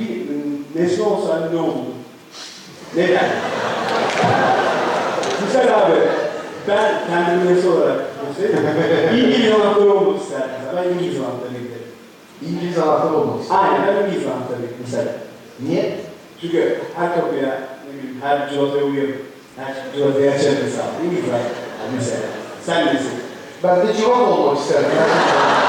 bir e, nesne olsaydı ne olurdu? Neden? Güzel abi. Ben kendimi nesne olarak göstereyim. İngiliz anahtarı olmak isterdim. Ben İngiliz anahtarı giderim. İngiliz anahtarı olmak istiyor. Aynen ben İngiliz anahtarı mesela. Niye? Çünkü her kapıya, ne bileyim, her civataya uyuyorum. Her civatayı açarım mesela. İngiliz anahtarı mesela. Sen nesin? Ben de civat olmak isterim. gerçekten.